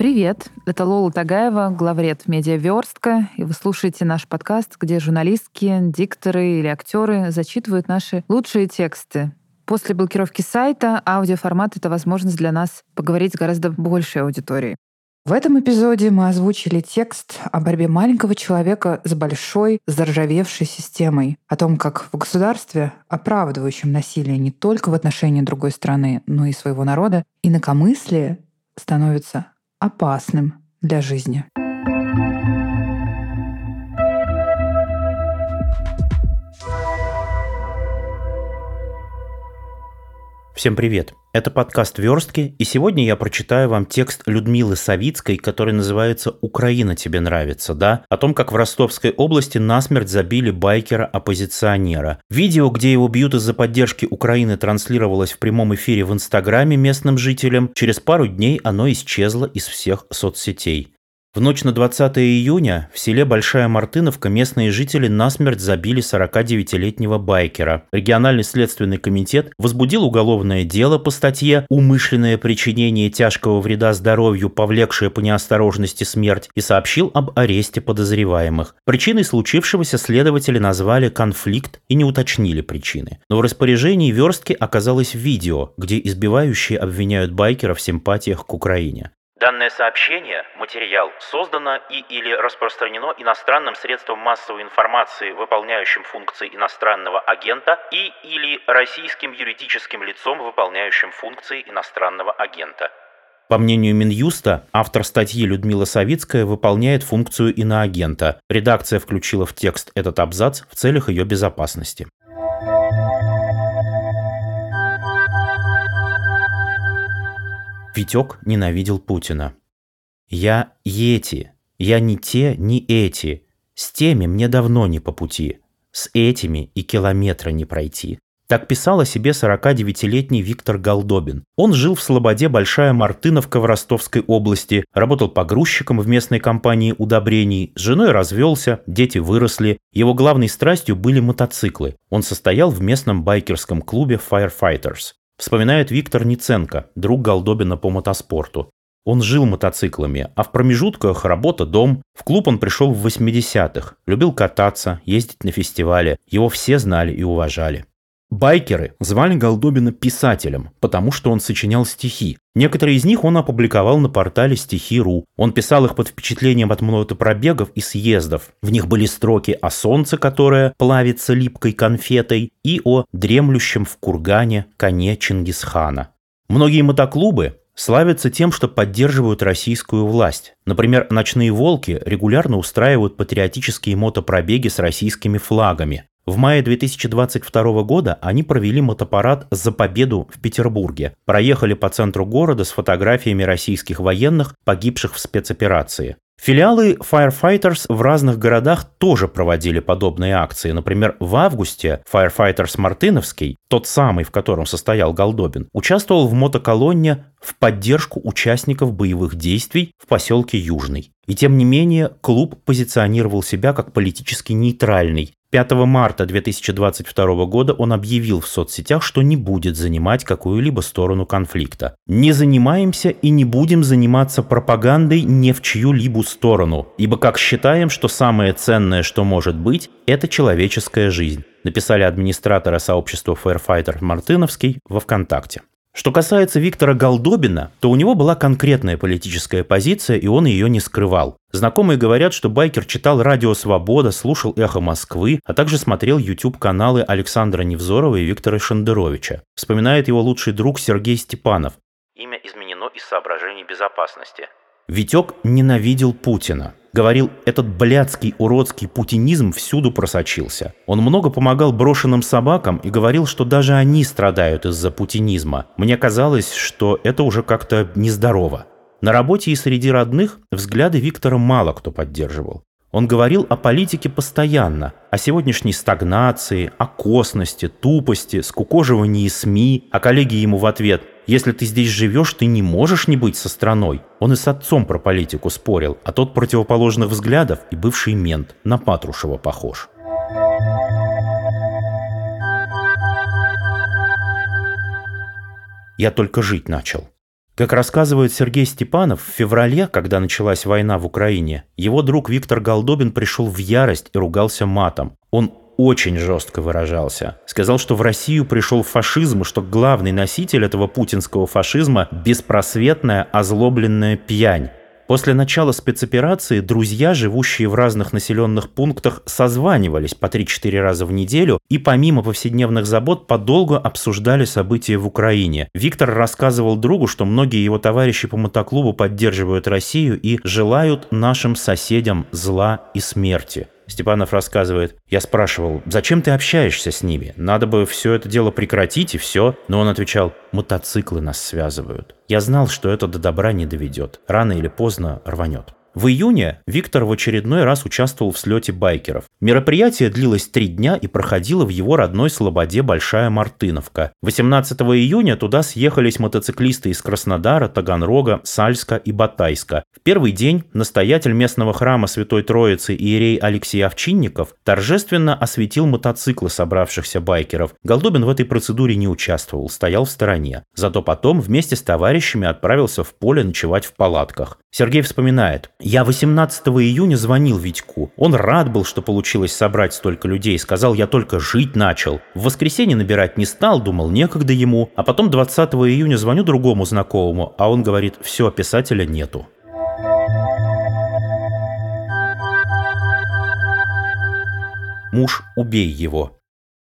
Привет, это Лола Тагаева, главред «Медиаверстка», и вы слушаете наш подкаст, где журналистки, дикторы или актеры зачитывают наши лучшие тексты. После блокировки сайта аудиоформат — это возможность для нас поговорить с гораздо большей аудиторией. В этом эпизоде мы озвучили текст о борьбе маленького человека с большой заржавевшей системой, о том, как в государстве, оправдывающем насилие не только в отношении другой страны, но и своего народа, инакомыслие становится опасным для жизни. Всем привет! Это подкаст «Верстки», и сегодня я прочитаю вам текст Людмилы Савицкой, который называется «Украина тебе нравится», да? О том, как в Ростовской области насмерть забили байкера-оппозиционера. Видео, где его бьют из-за поддержки Украины, транслировалось в прямом эфире в Инстаграме местным жителям. Через пару дней оно исчезло из всех соцсетей. В ночь на 20 июня в селе Большая Мартыновка местные жители насмерть забили 49-летнего байкера. Региональный следственный комитет возбудил уголовное дело по статье «Умышленное причинение тяжкого вреда здоровью, повлекшее по неосторожности смерть» и сообщил об аресте подозреваемых. Причиной случившегося следователи назвали конфликт и не уточнили причины. Но в распоряжении верстки оказалось видео, где избивающие обвиняют байкера в симпатиях к Украине. Данное сообщение, материал, создано и или распространено иностранным средством массовой информации, выполняющим функции иностранного агента, и или российским юридическим лицом, выполняющим функции иностранного агента. По мнению Минюста, автор статьи Людмила Савицкая выполняет функцию иноагента. Редакция включила в текст этот абзац в целях ее безопасности. Витек ненавидел Путина. «Я Йети. Я не те, не эти. С теми мне давно не по пути. С этими и километра не пройти». Так писал о себе 49-летний Виктор Голдобин. Он жил в Слободе Большая Мартыновка в Ростовской области, работал погрузчиком в местной компании удобрений, с женой развелся, дети выросли. Его главной страстью были мотоциклы. Он состоял в местном байкерском клубе Firefighters. Вспоминает Виктор Ниценко, друг Голдобина по мотоспорту. Он жил мотоциклами, а в промежутках работа, дом. В клуб он пришел в 80-х, любил кататься, ездить на фестивале. Его все знали и уважали. Байкеры звали Голдобина писателем, потому что он сочинял стихи. Некоторые из них он опубликовал на портале Стихи.ру. Он писал их под впечатлением от мотопробегов и съездов. В них были строки о солнце, которое плавится липкой конфетой, и о дремлющем в кургане коне Чингисхана. Многие мотоклубы славятся тем, что поддерживают российскую власть. Например, «Ночные волки» регулярно устраивают патриотические мотопробеги с российскими флагами. В мае 2022 года они провели мотопарад «За победу» в Петербурге. Проехали по центру города с фотографиями российских военных, погибших в спецоперации. Филиалы Firefighters в разных городах тоже проводили подобные акции. Например, в августе Firefighters Мартыновский, тот самый, в котором состоял Голдобин, участвовал в мотоколонне в поддержку участников боевых действий в поселке Южный. И тем не менее, клуб позиционировал себя как политически нейтральный, 5 марта 2022 года он объявил в соцсетях, что не будет занимать какую-либо сторону конфликта. «Не занимаемся и не будем заниматься пропагандой ни в чью-либо сторону, ибо как считаем, что самое ценное, что может быть, это человеческая жизнь», написали администраторы сообщества Firefighter Мартыновский во ВКонтакте. Что касается Виктора Голдобина, то у него была конкретная политическая позиция, и он ее не скрывал. Знакомые говорят, что байкер читал «Радио Свобода», слушал «Эхо Москвы», а также смотрел YouTube-каналы Александра Невзорова и Виктора Шендеровича. Вспоминает его лучший друг Сергей Степанов. Имя изменено из соображений безопасности. Витек ненавидел Путина. Говорил, этот блядский уродский путинизм всюду просочился. Он много помогал брошенным собакам и говорил, что даже они страдают из-за путинизма. Мне казалось, что это уже как-то нездорово. На работе и среди родных взгляды Виктора мало кто поддерживал. Он говорил о политике постоянно, о сегодняшней стагнации, о косности, тупости, скукоживании СМИ, а коллеги ему в ответ «Если ты здесь живешь, ты не можешь не быть со страной». Он и с отцом про политику спорил, а тот противоположных взглядов и бывший мент на Патрушева похож. Я только жить начал. Как рассказывает Сергей Степанов, в феврале, когда началась война в Украине, его друг Виктор Голдобин пришел в ярость и ругался матом. Он очень жестко выражался. Сказал, что в Россию пришел фашизм, что главный носитель этого путинского фашизма – беспросветная озлобленная пьянь. После начала спецоперации друзья, живущие в разных населенных пунктах, созванивались по 3-4 раза в неделю и помимо повседневных забот подолгу обсуждали события в Украине. Виктор рассказывал другу, что многие его товарищи по мотоклубу поддерживают Россию и желают нашим соседям зла и смерти. Степанов рассказывает, я спрашивал, зачем ты общаешься с ними? Надо бы все это дело прекратить и все. Но он отвечал, мотоциклы нас связывают. Я знал, что это до добра не доведет. Рано или поздно рванет. В июне Виктор в очередной раз участвовал в слете байкеров. Мероприятие длилось три дня и проходило в его родной Слободе Большая Мартыновка. 18 июня туда съехались мотоциклисты из Краснодара, Таганрога, Сальска и Батайска. В первый день настоятель местного храма Святой Троицы Иерей Алексей Овчинников торжественно осветил мотоциклы собравшихся байкеров. Голдобин в этой процедуре не участвовал, стоял в стороне. Зато потом вместе с товарищами отправился в поле ночевать в палатках. Сергей вспоминает, я 18 июня звонил Витьку. Он рад был, что получилось собрать столько людей. Сказал, я только жить начал. В воскресенье набирать не стал, думал, некогда ему. А потом 20 июня звоню другому знакомому, а он говорит, все, писателя нету. Муж, убей его.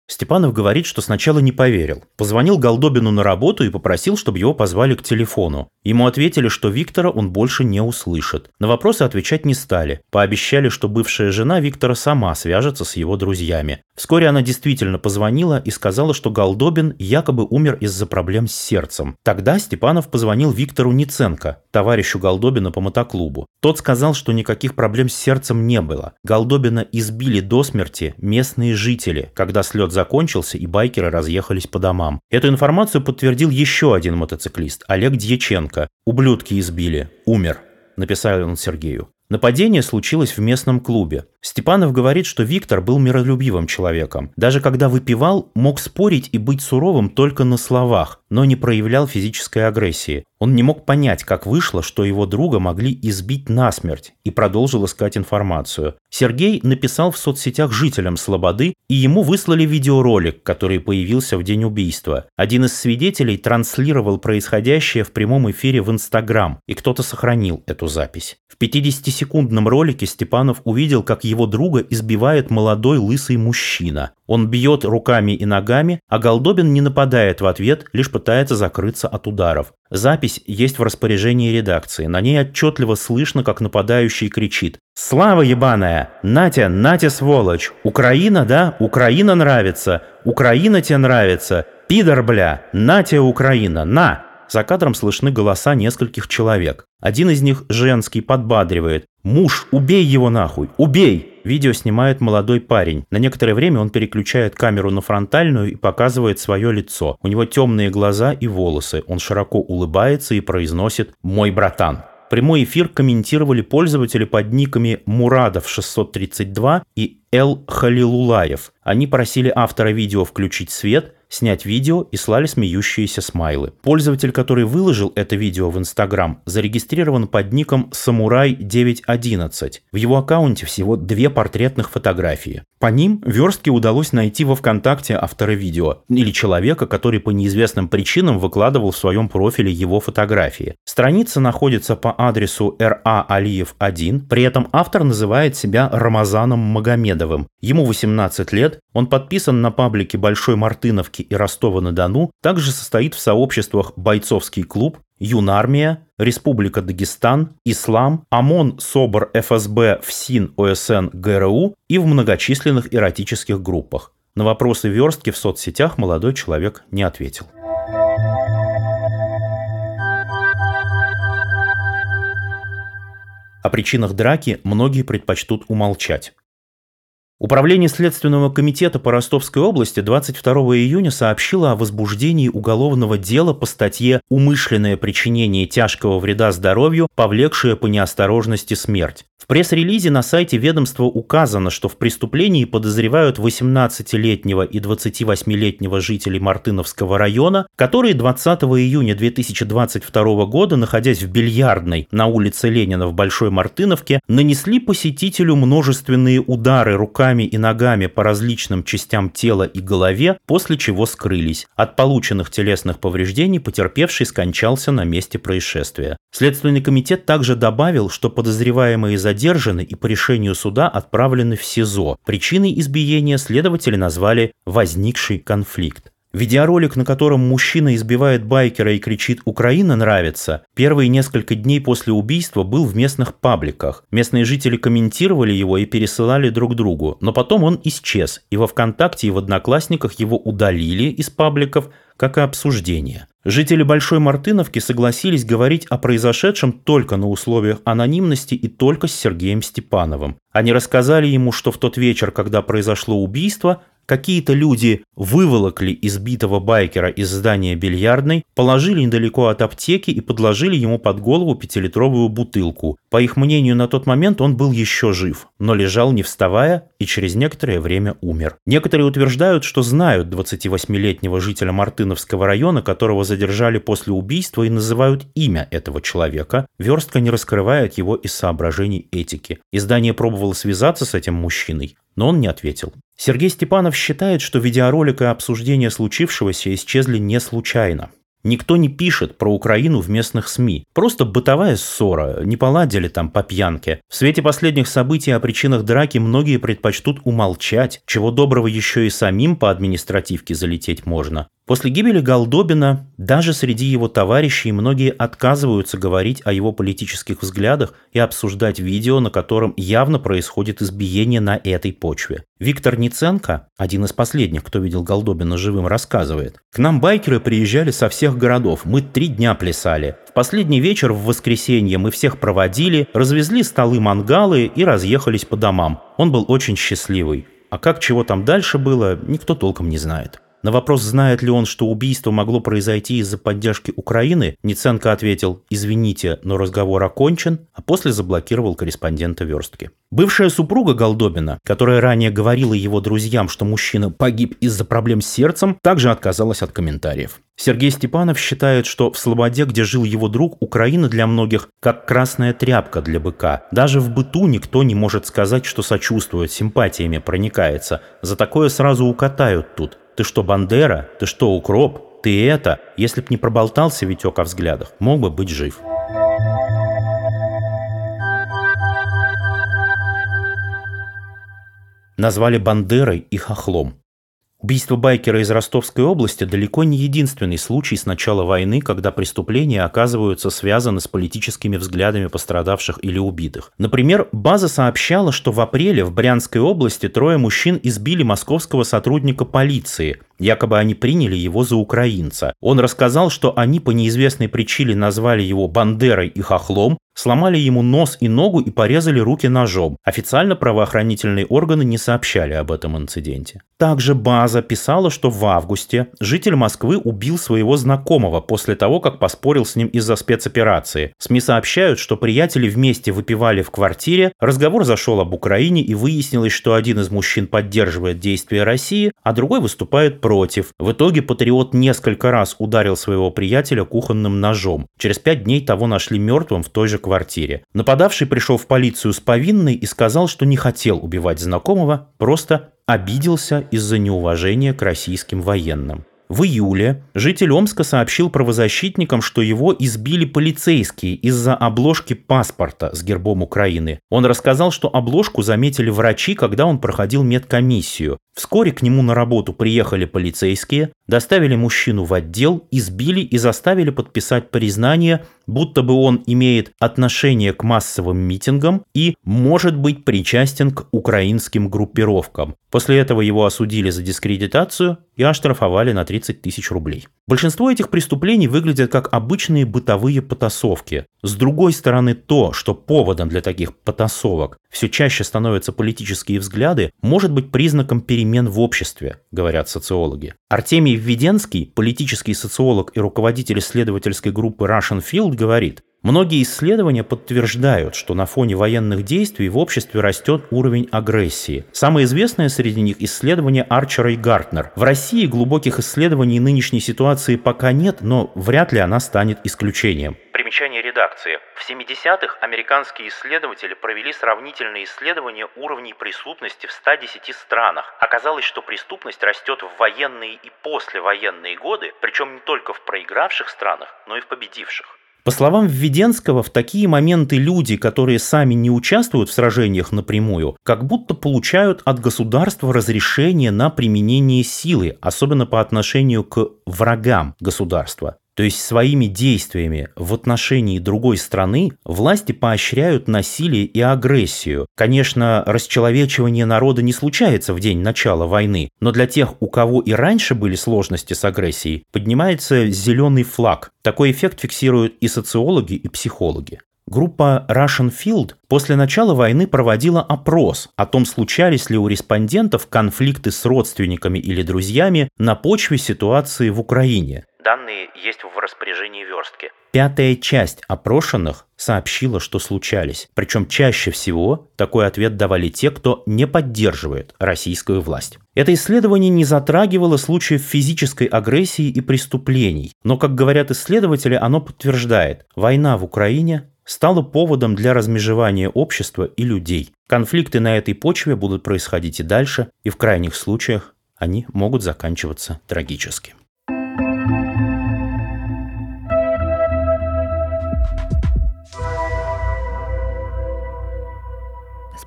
Степанов говорит, что сначала не поверил. Позвонил Голдобину на работу и попросил, чтобы его позвали к телефону. Ему ответили, что Виктора он больше не услышит. На вопросы отвечать не стали. Пообещали, что бывшая жена Виктора сама свяжется с его друзьями. Вскоре она действительно позвонила и сказала, что Голдобин якобы умер из-за проблем с сердцем. Тогда Степанов позвонил Виктору Ниценко, товарищу Голдобина по мотоклубу. Тот сказал, что никаких проблем с сердцем не было. Голдобина избили до смерти местные жители, когда слет закончился и байкеры разъехались по домам. Эту информацию подтвердил еще один мотоциклист, Олег Дьяченко. «Ублюдки избили. Умер», написал он Сергею. Нападение случилось в местном клубе. Степанов говорит, что Виктор был миролюбивым человеком. Даже когда выпивал, мог спорить и быть суровым только на словах, но не проявлял физической агрессии. Он не мог понять, как вышло, что его друга могли избить насмерть, и продолжил искать информацию. Сергей написал в соцсетях жителям Слободы, и ему выслали видеоролик, который появился в день убийства. Один из свидетелей транслировал происходящее в прямом эфире в Инстаграм, и кто-то сохранил эту запись. В 50-секундном ролике Степанов увидел, как его друга избивает молодой лысый мужчина. Он бьет руками и ногами, а Голдобин не нападает в ответ, лишь пытается закрыться от ударов. Запись есть в распоряжении редакции. На ней отчетливо слышно, как нападающий кричит «Слава ебаная! Натя, Натя, сволочь! Украина, да? Украина нравится! Украина тебе нравится! Пидор, бля! Натя, Украина! На!» За кадром слышны голоса нескольких человек. Один из них, женский, подбадривает. «Муж, убей его нахуй! Убей!» Видео снимает молодой парень. На некоторое время он переключает камеру на фронтальную и показывает свое лицо. У него темные глаза и волосы. Он широко улыбается и произносит «Мой братан». Прямой эфир комментировали пользователи под никами Мурадов632 и Эл Халилулаев. Они просили автора видео включить свет, снять видео и слали смеющиеся смайлы. Пользователь, который выложил это видео в Инстаграм, зарегистрирован под ником Самурай911. В его аккаунте всего две портретных фотографии. По ним Верстке удалось найти во ВКонтакте автора видео или человека, который по неизвестным причинам выкладывал в своем профиле его фотографии. Страница находится по адресу РА Алиев 1, при этом автор называет себя Рамазаном Магомедовым. Ему 18 лет, он подписан на паблике Большой Мартыновки и Ростова-на-Дону, также состоит в сообществах «Бойцовский клуб», Юнармия, Республика Дагестан, Ислам, ОМОН, СОБР, ФСБ, ФСИН, ОСН, ГРУ и в многочисленных эротических группах. На вопросы верстки в соцсетях молодой человек не ответил. О причинах драки многие предпочтут умолчать. Управление Следственного комитета по Ростовской области 22 июня сообщило о возбуждении уголовного дела по статье «Умышленное причинение тяжкого вреда здоровью, повлекшее по неосторожности смерть». В пресс-релизе на сайте ведомства указано, что в преступлении подозревают 18-летнего и 28-летнего жителей Мартыновского района, которые 20 июня 2022 года, находясь в бильярдной на улице Ленина в Большой Мартыновке, нанесли посетителю множественные удары руками и ногами по различным частям тела и голове, после чего скрылись. От полученных телесных повреждений потерпевший скончался на месте происшествия. Следственный комитет также добавил, что подозреваемые задержаны и по решению суда отправлены в СИЗО. Причиной избиения следователи назвали «возникший конфликт». Видеоролик, на котором мужчина избивает байкера и кричит «Украина нравится», первые несколько дней после убийства был в местных пабликах. Местные жители комментировали его и пересылали друг другу, но потом он исчез, и во ВКонтакте и в Одноклассниках его удалили из пабликов, как и обсуждение. Жители Большой Мартыновки согласились говорить о произошедшем только на условиях анонимности и только с Сергеем Степановым. Они рассказали ему, что в тот вечер, когда произошло убийство, Какие-то люди выволокли избитого байкера из здания бильярдной, положили недалеко от аптеки и подложили ему под голову пятилитровую бутылку. По их мнению, на тот момент он был еще жив, но лежал не вставая и через некоторое время умер. Некоторые утверждают, что знают 28-летнего жителя Мартыновского района, которого задержали после убийства и называют имя этого человека. Верстка не раскрывает его из соображений этики. Издание пробовало связаться с этим мужчиной, но он не ответил. Сергей Степанов считает, что видеоролик и обсуждение случившегося исчезли не случайно. Никто не пишет про Украину в местных СМИ. Просто бытовая ссора, не поладили там по пьянке. В свете последних событий о причинах драки многие предпочтут умолчать, чего доброго еще и самим по административке залететь можно. После гибели Голдобина даже среди его товарищей многие отказываются говорить о его политических взглядах и обсуждать видео, на котором явно происходит избиение на этой почве. Виктор Ниценко, один из последних, кто видел Голдобина живым, рассказывает. «К нам байкеры приезжали со всех городов, мы три дня плясали. В последний вечер в воскресенье мы всех проводили, развезли столы-мангалы и разъехались по домам. Он был очень счастливый. А как чего там дальше было, никто толком не знает». На вопрос, знает ли он, что убийство могло произойти из-за поддержки Украины, Ниценко ответил «Извините, но разговор окончен», а после заблокировал корреспондента верстки. Бывшая супруга Голдобина, которая ранее говорила его друзьям, что мужчина погиб из-за проблем с сердцем, также отказалась от комментариев. Сергей Степанов считает, что в Слободе, где жил его друг, Украина для многих как красная тряпка для быка. Даже в быту никто не может сказать, что сочувствует, симпатиями проникается. За такое сразу укатают тут. Ты что, Бандера? Ты что, Укроп? Ты это? Если б не проболтался Витек о взглядах, мог бы быть жив. Назвали Бандерой и хохлом. Убийство байкера из Ростовской области далеко не единственный случай с начала войны, когда преступления оказываются связаны с политическими взглядами пострадавших или убитых. Например, база сообщала, что в апреле в Брянской области трое мужчин избили московского сотрудника полиции. Якобы они приняли его за украинца. Он рассказал, что они по неизвестной причине назвали его Бандерой и Хохлом, сломали ему нос и ногу и порезали руки ножом. Официально правоохранительные органы не сообщали об этом инциденте. Также база писала, что в августе житель Москвы убил своего знакомого после того, как поспорил с ним из-за спецоперации. СМИ сообщают, что приятели вместе выпивали в квартире, разговор зашел об Украине и выяснилось, что один из мужчин поддерживает действия России, а другой выступает против. В итоге патриот несколько раз ударил своего приятеля кухонным ножом. Через пять дней того нашли мертвым в той же квартире. Нападавший пришел в полицию с повинной и сказал, что не хотел убивать знакомого, просто обиделся из-за неуважения к российским военным. В июле житель Омска сообщил правозащитникам, что его избили полицейские из-за обложки паспорта с гербом Украины. Он рассказал, что обложку заметили врачи, когда он проходил медкомиссию. Вскоре к нему на работу приехали полицейские, доставили мужчину в отдел, избили и заставили подписать признание, будто бы он имеет отношение к массовым митингам и может быть причастен к украинским группировкам. После этого его осудили за дискредитацию и оштрафовали на 30 тысяч рублей. Большинство этих преступлений выглядят как обычные бытовые потасовки. С другой стороны, то, что поводом для таких потасовок все чаще становятся политические взгляды, может быть признаком перемен в обществе, говорят социологи. Артемий Введенский, политический социолог и руководитель исследовательской группы Russian Field, говорит, Многие исследования подтверждают, что на фоне военных действий в обществе растет уровень агрессии. Самое известное среди них исследование Арчера и Гартнер. В России глубоких исследований нынешней ситуации пока нет, но вряд ли она станет исключением. Примечание редакции. В 70-х американские исследователи провели сравнительные исследования уровней преступности в 110 странах. Оказалось, что преступность растет в военные и послевоенные годы, причем не только в проигравших странах, но и в победивших. По словам Введенского, в такие моменты люди, которые сами не участвуют в сражениях напрямую, как будто получают от государства разрешение на применение силы, особенно по отношению к врагам государства. То есть своими действиями в отношении другой страны власти поощряют насилие и агрессию. Конечно, расчеловечивание народа не случается в день начала войны, но для тех, у кого и раньше были сложности с агрессией, поднимается зеленый флаг. Такой эффект фиксируют и социологи, и психологи. Группа Russian Field после начала войны проводила опрос о том, случались ли у респондентов конфликты с родственниками или друзьями на почве ситуации в Украине. Данные есть в распоряжении верстки. Пятая часть опрошенных сообщила, что случались. Причем чаще всего такой ответ давали те, кто не поддерживает российскую власть. Это исследование не затрагивало случаев физической агрессии и преступлений. Но, как говорят исследователи, оно подтверждает, война в Украине стала поводом для размежевания общества и людей. Конфликты на этой почве будут происходить и дальше, и в крайних случаях они могут заканчиваться трагически.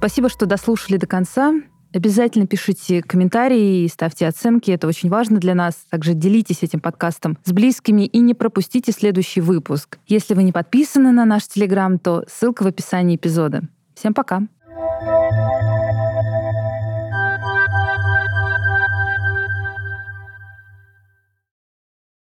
Спасибо, что дослушали до конца. Обязательно пишите комментарии и ставьте оценки. Это очень важно для нас. Также делитесь этим подкастом с близкими и не пропустите следующий выпуск. Если вы не подписаны на наш Телеграм, то ссылка в описании эпизода. Всем пока! thank you